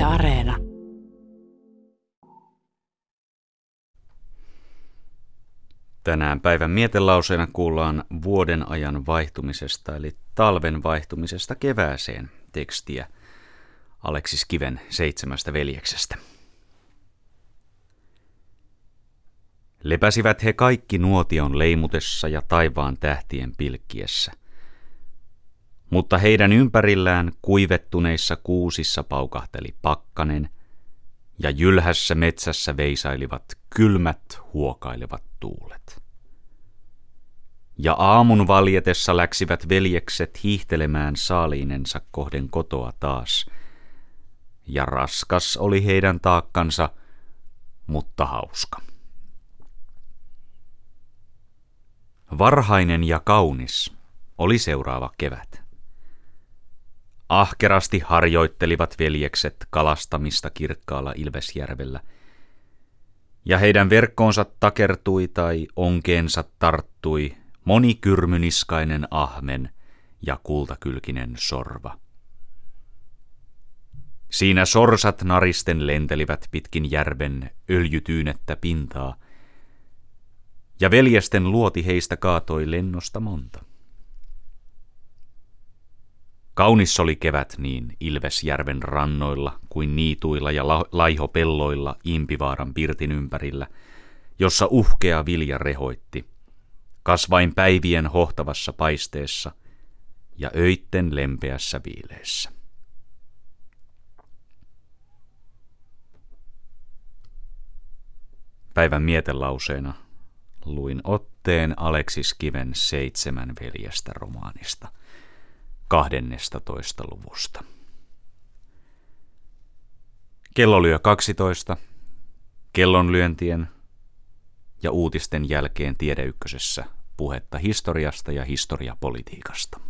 Yle Areena. Tänään päivän mietelauseena kuullaan vuoden ajan vaihtumisesta eli talven vaihtumisesta kevääseen tekstiä Aleksis Kiven seitsemästä veljeksestä. Lepäsivät he kaikki nuotion leimutessa ja taivaan tähtien pilkkiessä. Mutta heidän ympärillään kuivettuneissa kuusissa paukahteli pakkanen, ja jylhässä metsässä veisailivat kylmät huokailevat tuulet. Ja aamun valjetessa läksivät veljekset hiihtelemään saaliinensa kohden kotoa taas, ja raskas oli heidän taakkansa, mutta hauska. Varhainen ja kaunis oli seuraava kevät. Ahkerasti harjoittelivat veljekset kalastamista kirkkaalla Ilvesjärvellä, ja heidän verkkoonsa takertui tai onkeensa tarttui monikyrmyniskainen ahmen ja kultakylkinen sorva. Siinä sorsat naristen lentelivät pitkin järven öljytyynettä pintaa – ja veljesten luoti heistä kaatoi lennosta monta. Kaunis oli kevät niin Ilvesjärven rannoilla kuin niituilla ja la- laihopelloilla Impivaaran pirtin ympärillä, jossa uhkea vilja rehoitti, kasvain päivien hohtavassa paisteessa ja öitten lempeässä viileessä. Päivän mietelauseena luin otteen Aleksis Kiven seitsemän veljestä romaanista 12. luvusta. Kello lyö 12, kellonlyöntien ja uutisten jälkeen tiedeykkösessä puhetta historiasta ja historiapolitiikasta.